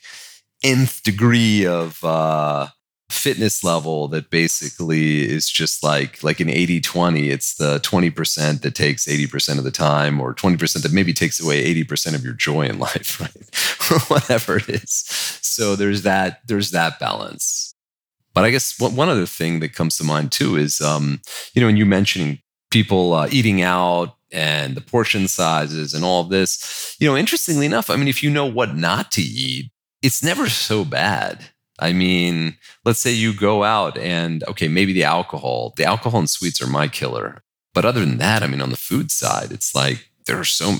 nth degree of uh fitness level that basically is just like like an 80 20 it's the 20% that takes 80% of the time or 20% that maybe takes away 80% of your joy in life right? Or whatever it is. So there's that there's that balance. But i guess one other thing that comes to mind too is um you know and you mentioning people uh, eating out and the portion sizes and all this. You know, interestingly enough, I mean, if you know what not to eat, it's never so bad. I mean, let's say you go out and okay, maybe the alcohol, the alcohol and sweets are my killer. but other than that, I mean, on the food side, it's like there are so.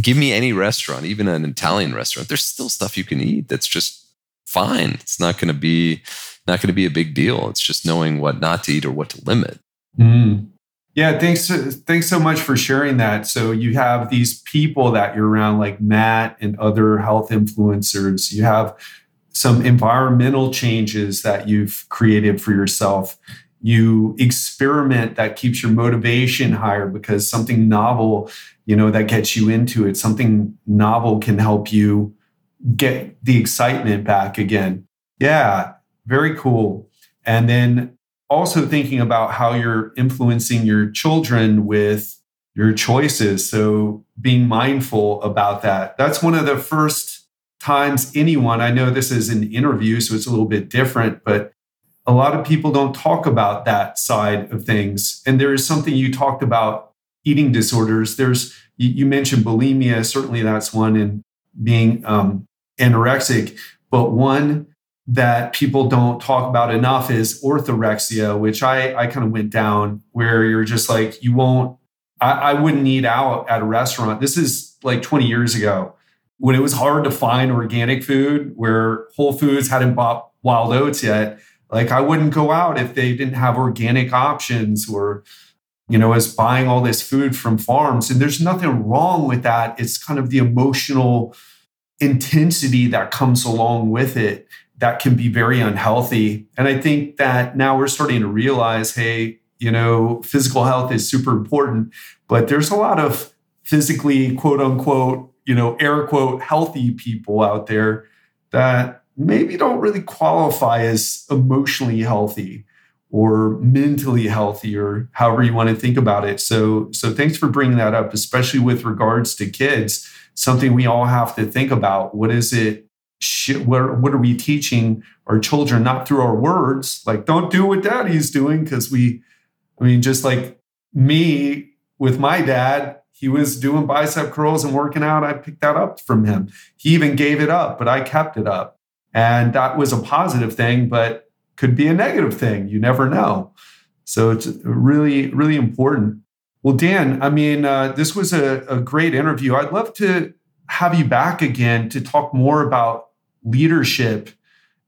Give me any restaurant, even an Italian restaurant. There's still stuff you can eat that's just fine. It's not going to be not going to be a big deal. It's just knowing what not to eat or what to limit. Mm. Yeah, thanks. Thanks so much for sharing that. So you have these people that you're around, like Matt and other health influencers. You have some environmental changes that you've created for yourself. You experiment that keeps your motivation higher because something novel, you know, that gets you into it. Something novel can help you get the excitement back again. Yeah, very cool. And then also thinking about how you're influencing your children with your choices. So being mindful about that. That's one of the first times anyone, I know this is an interview, so it's a little bit different, but a lot of people don't talk about that side of things. And there is something you talked about eating disorders. There's, you, mentioned bulimia, certainly that's one, and being um, anorexic, but one that people don't talk about enough is orthorexia, which I, I kind of went down where you're just like, you won't, I, I wouldn't eat out at a restaurant. This is like 20 years ago when it was hard to find organic food where Whole Foods hadn't bought wild oats yet. Like I wouldn't go out if they didn't have organic options or, you know, as buying all this food from farms. And there's nothing wrong with that. It's kind of the emotional intensity that comes along with it that can be very unhealthy. And I think that now we're starting to realize hey, you know, physical health is super important, but there's a lot of physically, quote unquote, you know, air quote, healthy people out there that maybe don't really qualify as emotionally healthy or mentally healthy or however you want to think about it. So so thanks for bringing that up especially with regards to kids something we all have to think about. What is it? What, what are we teaching our children? Not through our words, like don't do what daddy's doing, because we, I mean, just like me with my dad, he was doing bicep curls and working out. I picked that up from him. He even gave it up, but I kept it up. And that was a positive thing, but could be a negative thing. You never know. So it's really, really important. Well, Dan, I mean, uh, this was a, a great interview. I'd love to have you back again to talk more about leadership.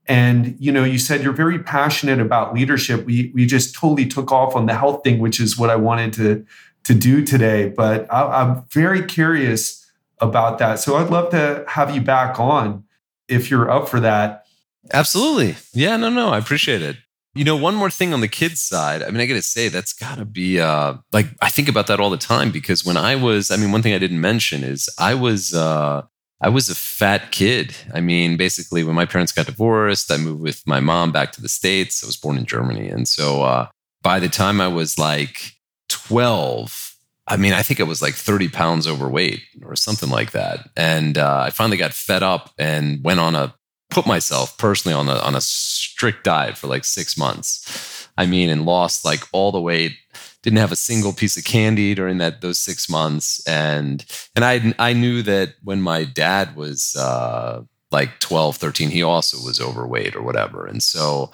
And you know, you said you're very passionate about leadership. We we just totally took off on the health thing, which is what I wanted to to do today. But I, I'm very curious about that. So I'd love to have you back on if you're up for that. Absolutely. Yeah. No. No. I appreciate it. You know, one more thing on the kids side. I mean, I got to say that's got to be uh, like I think about that all the time because when I was, I mean, one thing I didn't mention is I was uh, I was a fat kid. I mean, basically, when my parents got divorced, I moved with my mom back to the states. I was born in Germany, and so uh, by the time I was like twelve, I mean, I think I was like 30 pounds overweight or something like that. And uh, I finally got fed up and went on a put myself personally on a on a strict diet for like six months. I mean, and lost like all the weight. Didn't have a single piece of candy during that those six months, and and I I knew that when my dad was uh, like 12, 13, he also was overweight or whatever, and so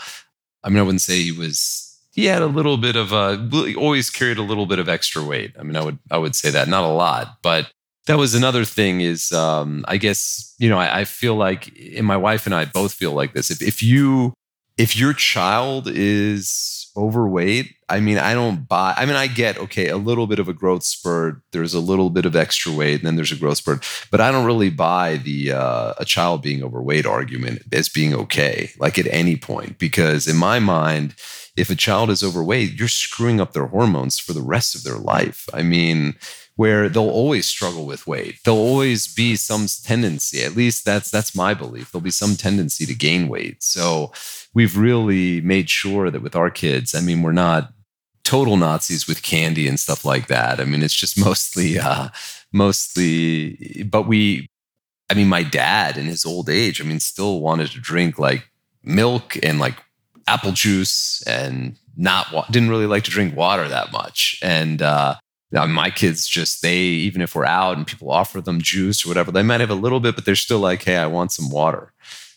I mean I wouldn't say he was. He had a little bit of a always carried a little bit of extra weight. I mean, I would I would say that not a lot, but that was another thing is um, i guess you know I, I, feel like and my wife and i both feel like this. If, if you if your child is overweight i mean i don't buy i mean i get okay a little bit of a growth spurt there's a little bit of extra weight and then there's a growth spurt but i don't really buy the uh, a child being overweight argument as being okay like at any point because in my mind if a child is overweight you're screwing up their hormones for the rest of their life. I mean where they'll always struggle with weight. There'll always be some tendency, at least that's that's my belief. There'll be some tendency to gain weight. So we've really made sure that with our kids, I mean, we're not total Nazis with candy and stuff like that. I mean, it's just mostly uh mostly but we I mean, my dad in his old age, I mean, still wanted to drink like milk and like apple juice and not didn't really like to drink water that much. And uh my kids just they even if we're out and people offer them juice or whatever they might have a little bit but they're still like hey i want some water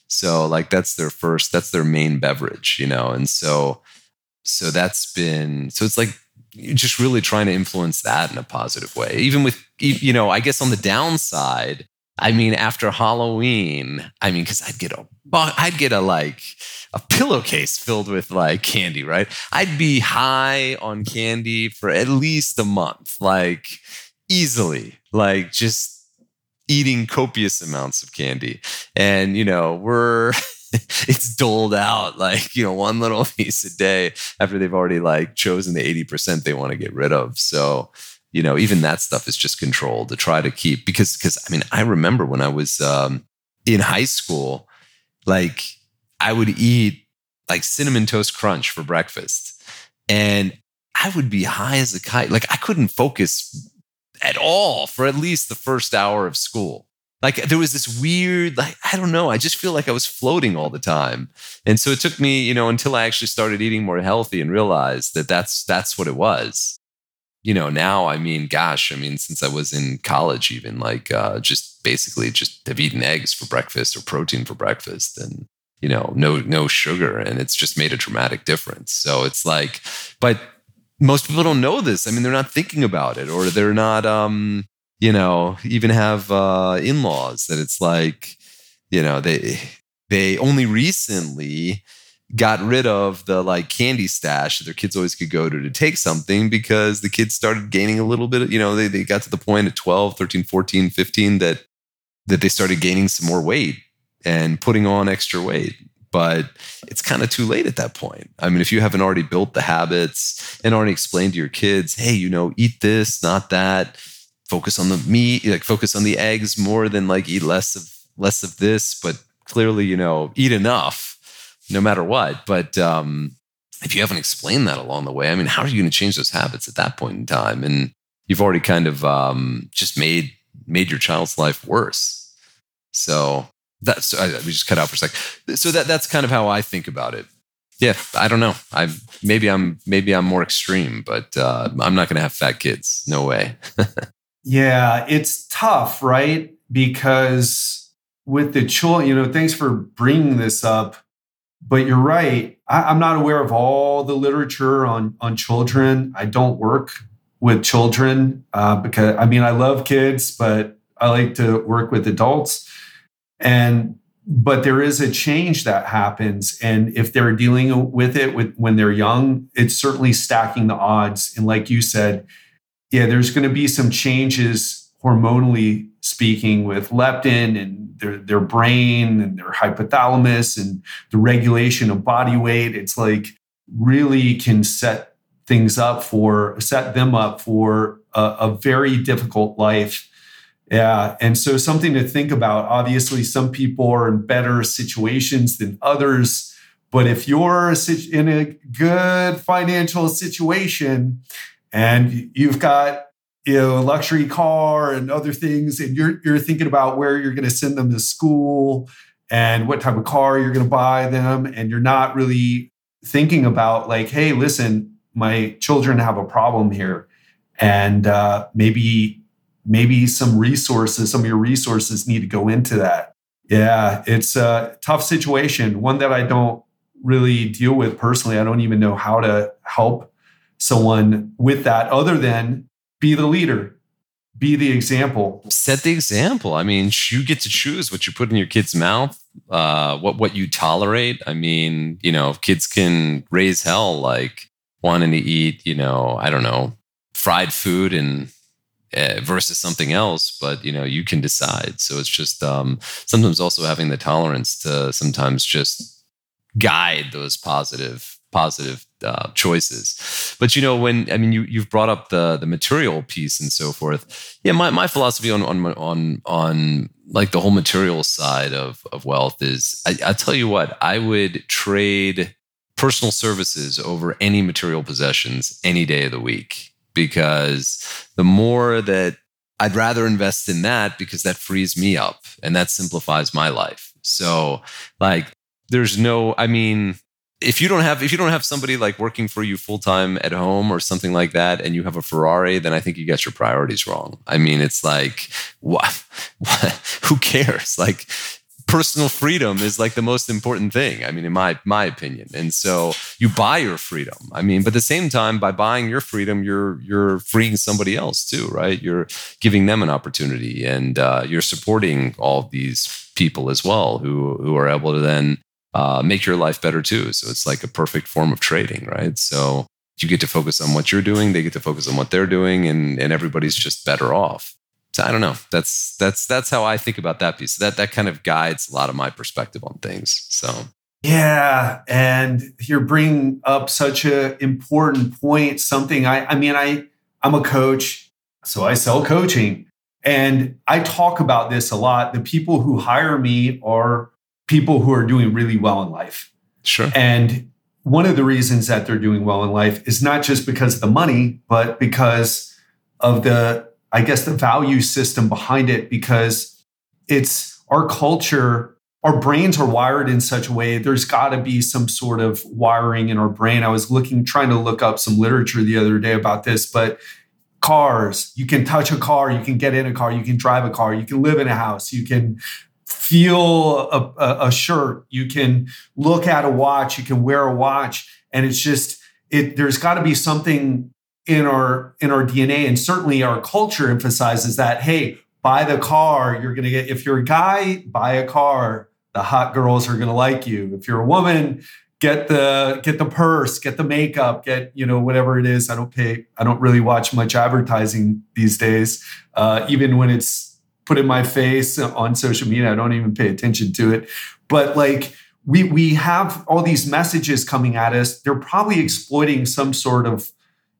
so like that's their first that's their main beverage you know and so so that's been so it's like just really trying to influence that in a positive way. Even with, you know, I guess on the downside, I mean, after Halloween, I mean, because I'd get a, I'd get a like a pillowcase filled with like candy, right? I'd be high on candy for at least a month, like easily, like just eating copious amounts of candy. And, you know, we're, it's doled out like, you know, one little piece a day after they've already like chosen the 80% they want to get rid of. So, you know, even that stuff is just controlled to try to keep because, because I mean, I remember when I was um, in high school, like I would eat like cinnamon toast crunch for breakfast and I would be high as a kite. Like I couldn't focus at all for at least the first hour of school. Like there was this weird, like, I don't know, I just feel like I was floating all the time. And so it took me, you know, until I actually started eating more healthy and realized that that's, that's what it was you know, now, I mean, gosh, I mean, since I was in college, even like uh, just basically just have eaten eggs for breakfast or protein for breakfast and, you know, no, no sugar. And it's just made a dramatic difference. So it's like, but most people don't know this. I mean, they're not thinking about it or they're not, um, you know, even have uh, in laws that it's like, you know, they, they only recently got rid of the like candy stash that their kids always could go to to take something because the kids started gaining a little bit, you know, they, they got to the point at 12, 13, 14, 15 that that they started gaining some more weight and putting on extra weight. But it's kind of too late at that point. I mean, if you haven't already built the habits and already explained to your kids, hey, you know, eat this, not that, focus on the meat, like focus on the eggs more than like eat less of less of this, but clearly, you know, eat enough no matter what. But um, if you haven't explained that along the way, I mean, how are you going to change those habits at that point in time? And you've already kind of um, just made made your child's life worse. So that's I, we just cut out for a sec. So that that's kind of how I think about it. Yeah, I don't know. I maybe I'm maybe I'm more extreme, but uh, I'm not going to have fat kids. No way. yeah, it's tough, right? Because with the children, you know, thanks for bringing this up but you're right. I, am not aware of all the literature on on children. I don't work with children uh, because I mean I love kids, but I like to work with adults. And but there is a change that happens, and if they're dealing with it with when they're young, it's certainly stacking the odds. And like you said, yeah, there's going to be some changes hormonally speaking with leptin and their, their brain and their hypothalamus and the regulation of body weight. It's like really can set things up for, set them up for a, a very difficult life. Yeah. And so something to think about. Obviously, some people are in better situations than others. But if you're in a good financial situation and you've got you know, a luxury car and other things, and you're you're thinking about where you're going to send them to school and what type of car you're going to buy them, and you're not really thinking about like, hey, listen, my children have a problem here, and uh, maybe maybe some resources, some of your resources need to go into that. Yeah, it's a tough situation, one that I don't really deal with personally. I don't even know how to help someone with that other than be the leader be the example set the example i mean you get to choose what you put in your kid's mouth uh, what what you tolerate i mean you know kids can raise hell like wanting to eat you know i don't know fried food and versus something else but you know you can decide so it's just um, sometimes also having the tolerance to sometimes just guide those positive positive uh, choices. But you know, when I mean, you you've brought up the the material piece and so forth. Yeah, my, my philosophy on on on on like the whole material side of of wealth is, I, I tell you what, I would trade personal services over any material possessions any day of the week because the more that I'd rather invest in that because that frees me up and that simplifies my life. So, like, there's no, I mean, if you don't have if you don't have somebody like working for you full time at home or something like that and you have a Ferrari then I think you got your priorities wrong. I mean it's like what, what who cares? Like personal freedom is like the most important thing. I mean, in my my opinion. And so you buy your freedom. I mean, but at the same time, by buying your freedom, you're you're freeing somebody else too, right? You're giving them an opportunity, and uh, you're supporting all these people as well who who are able to then uh, make your life better too. So it's like a perfect form of trading, right? So you get to focus on what you're doing, they get to focus on what they're doing, and and everybody's just better off. So I don't know. That's that's that's how I think about that piece. That that kind of guides a lot of my perspective on things. So yeah, and you're bringing up such a important point. Something I I mean I I'm a coach, so I sell coaching, and I talk about this a lot. The people who hire me are people who are doing really well in life. Sure. And one of the reasons that they're doing well in life is not just because of the money, but because of the I guess, the value system behind it because it's our culture. Our brains are wired in such a way, there's got to be some sort of wiring in our brain. I was looking, trying to look up some literature the other day about this, but cars, you can touch a car, you can get in a car, you can drive a car, you can live in a house, you can feel a, a, a shirt, you can look at a watch, you can wear a watch. And it's just, it, there's got to be something in our in our DNA and certainly our culture emphasizes that hey buy the car you're going to get if you're a guy buy a car. The hot girls are going to like you. If you're a woman get the get the purse get the makeup get you know whatever it is. I don't pay i don't really watch much advertising these days. Uh, even when it's put in my face on social media i don't even pay attention to it. But like we we have all these messages coming at us. They're probably exploiting some sort of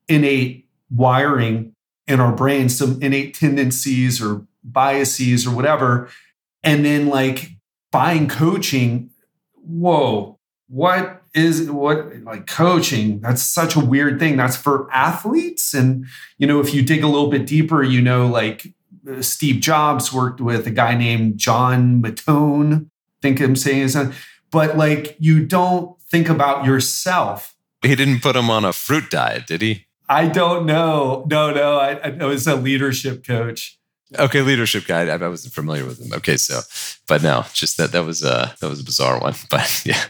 innate wiring in our brain, some innate tendencies or biases or whatever. And then like buying coaching, whoa, what is what like coaching? That's such a weird thing. That's for athletes. And, you know, if you dig a little bit deeper, you know, like uh, Steve Jobs worked with a guy named John Mattone. I think I'm saying his name. But like you don't think about yourself. He didn't put him on a fruit diet, did he? I don't know. No, no. I, I was a leadership coach. Okay, leadership guy. I, I wasn't familiar with him. Okay, so, but no, just that that was a that was a bizarre one. But yeah,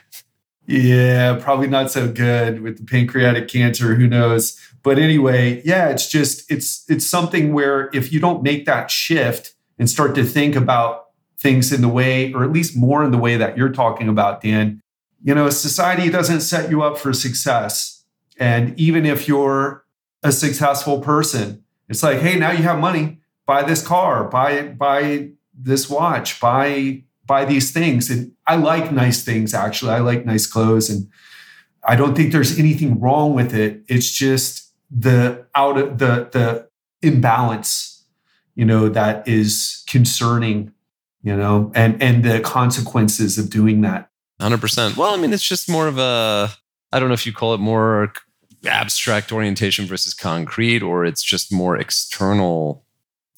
yeah, probably not so good with the pancreatic cancer. Who knows? But anyway, yeah, it's just it's it's something where if you don't make that shift and start to think about things in the way, or at least more in the way that you're talking about, Dan, you know, society doesn't set you up for success. And even if you're a successful person. It's like, hey, now you have money, buy this car, buy buy this watch, buy buy these things. And I like nice things actually. I like nice clothes and I don't think there's anything wrong with it. It's just the out of the the imbalance, you know, that is concerning, you know, and and the consequences of doing that. 100%. Well, I mean, it's just more of a I don't know if you call it more abstract orientation versus concrete, or it's just more external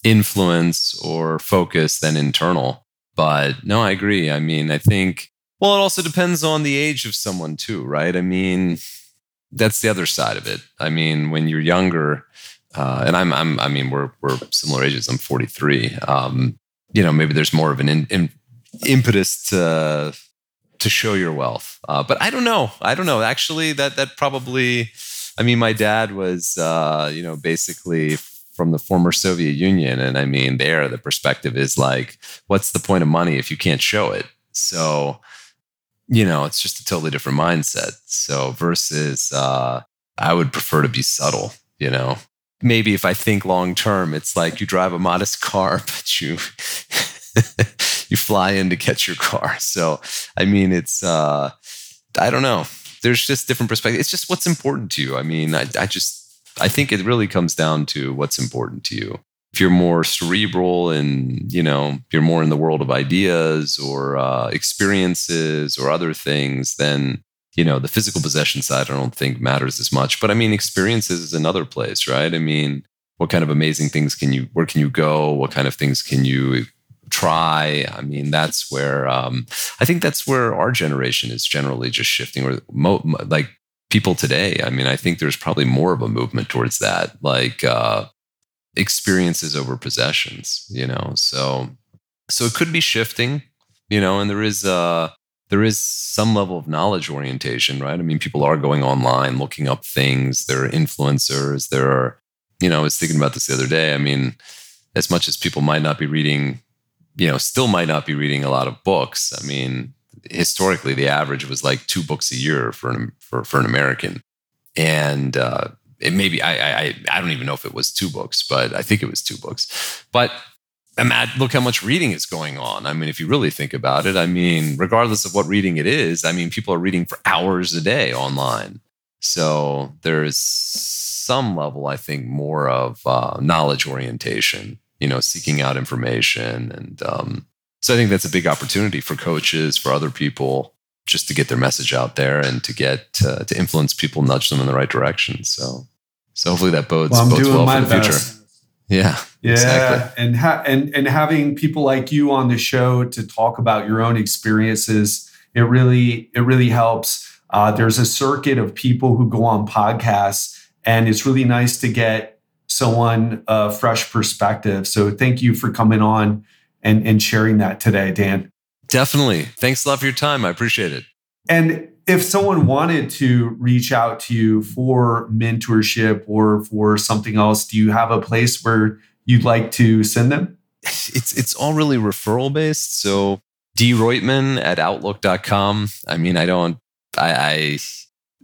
influence or focus than internal. But no, I agree. I mean, I think, well, it also depends on the age of someone too, right? I mean, that's the other side of it. I mean, when you're younger, uh, and I'm, I'm, I mean, we're, we're similar ages. I'm 43. Um, you know, maybe there's more of an in, in, impetus to, to show your wealth. Uh, but I don't know. I don't know. Actually, that, that probably, I mean, my dad was, uh, you know, basically from the former Soviet Union. And I mean, there, the perspective is like, what's the point of money if you can't show it? So, you know, it's just a totally different mindset. So, versus, uh, I would prefer to be subtle, you know. Maybe if I think long term, it's like you drive a modest car, but you you fly in to get your car. So, I mean, it's uh, I don't know there's just different perspectives. It's just what's important to you. I mean, I, I just I think it really comes down to what's important to you. If you're more cerebral and you know you're more in the world of ideas or uh, experiences or other things, then you know the physical possession side I don't think matters as much. But I mean, experiences is another place, right? I mean, what kind of amazing things can you? Where can you go? What kind of things can you try. I mean, that's where um, I think that's where our generation is generally just shifting, or mo- like people today. I mean, I think there's probably more of a movement towards that, like uh, experiences over possessions. You know, so so it could be shifting. you know, and there is uh there is some level of knowledge orientation, right? I mean, people are going online, looking up things. There are influencers. There are, you know, I was thinking about this the other day. I mean, as much as people might not be reading, you know, still might not be reading a lot of books. I mean, historically, the average was like two books a year for an for, for an American, and uh, it maybe I, I I don't even know if it was two books, but I think it was two books. But imagine, look how much reading is going on. I mean, if you really think about it, I mean, regardless of what reading it is, I mean, people are reading for hours a day online. So there's some level, I think, more of uh, knowledge orientation, you know, seeking out information. And um, so I think that's a big opportunity for coaches, for other people, just to get their message out there and to get uh, to influence people, nudge them in the right direction. So, so hopefully that bodes, well, bodes well for the best. future. Yeah. Yeah. Exactly. And, ha- and, and having people like you on the show to talk about your own experiences, it really, it really helps. Uh, there's a circuit of people who go on podcasts and it's really nice to get someone a fresh perspective. So thank you for coming on and, and sharing that today, Dan. Definitely. Thanks a lot for your time. I appreciate it. And if someone wanted to reach out to you for mentorship or for something else, do you have a place where you'd like to send them? It's it's all really referral based. So D Roitman at outlook.com. I mean, I don't I, I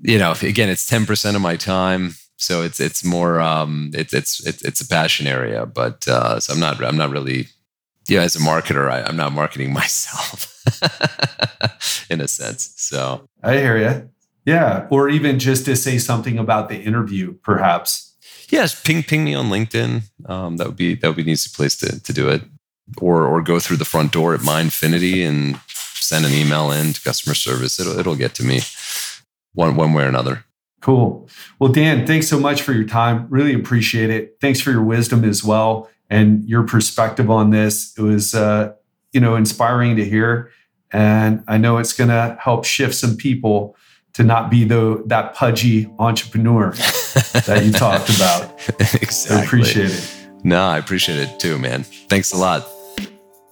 you know, again, it's 10% of my time. So it's it's more um it's it's it's, it's a passion area. But uh so I'm not I'm not really yeah, as a marketer, I, I'm not marketing myself. in a sense. So I hear you. Yeah. Or even just to say something about the interview, perhaps. Yes. Ping ping me on LinkedIn. Um, that would be that would be an easy place to, to do it. Or or go through the front door at Mindfinity and send an email in to customer service. It'll it'll get to me one one way or another. Cool. Well, Dan, thanks so much for your time. Really appreciate it. Thanks for your wisdom as well and your perspective on this. It was uh, you know inspiring to hear and i know it's going to help shift some people to not be the that pudgy entrepreneur that you talked about exactly I appreciate it no i appreciate it too man thanks a lot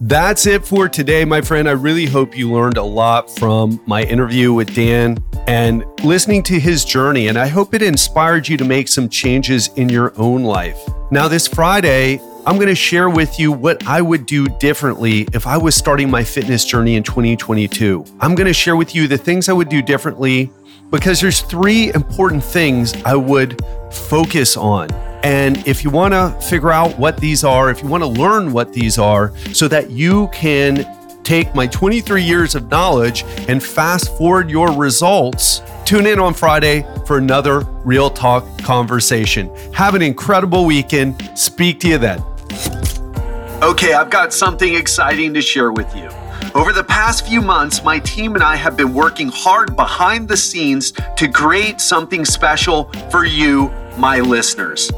that's it for today, my friend. I really hope you learned a lot from my interview with Dan and listening to his journey. And I hope it inspired you to make some changes in your own life. Now, this Friday, I'm going to share with you what I would do differently if I was starting my fitness journey in 2022. I'm going to share with you the things I would do differently because there's three important things I would focus on. And if you want to figure out what these are, if you want to learn what these are so that you can take my 23 years of knowledge and fast forward your results, tune in on Friday for another Real Talk conversation. Have an incredible weekend. Speak to you then. Okay, I've got something exciting to share with you. Over the past few months, my team and I have been working hard behind the scenes to create something special for you, my listeners.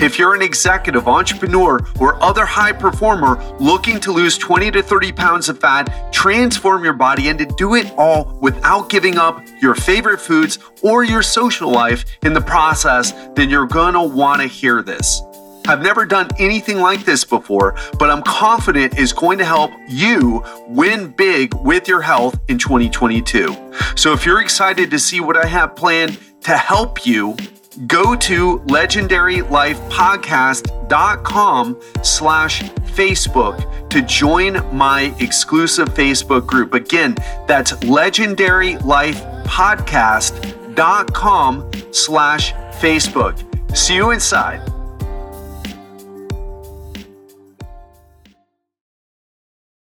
If you're an executive, entrepreneur, or other high performer looking to lose 20 to 30 pounds of fat, transform your body, and to do it all without giving up your favorite foods or your social life in the process, then you're gonna wanna hear this. I've never done anything like this before, but I'm confident is going to help you win big with your health in 2022. So if you're excited to see what I have planned to help you, go to legendarylifepodcast.com slash Facebook to join my exclusive Facebook group. Again, that's legendarylifepodcast.com slash Facebook. See you inside.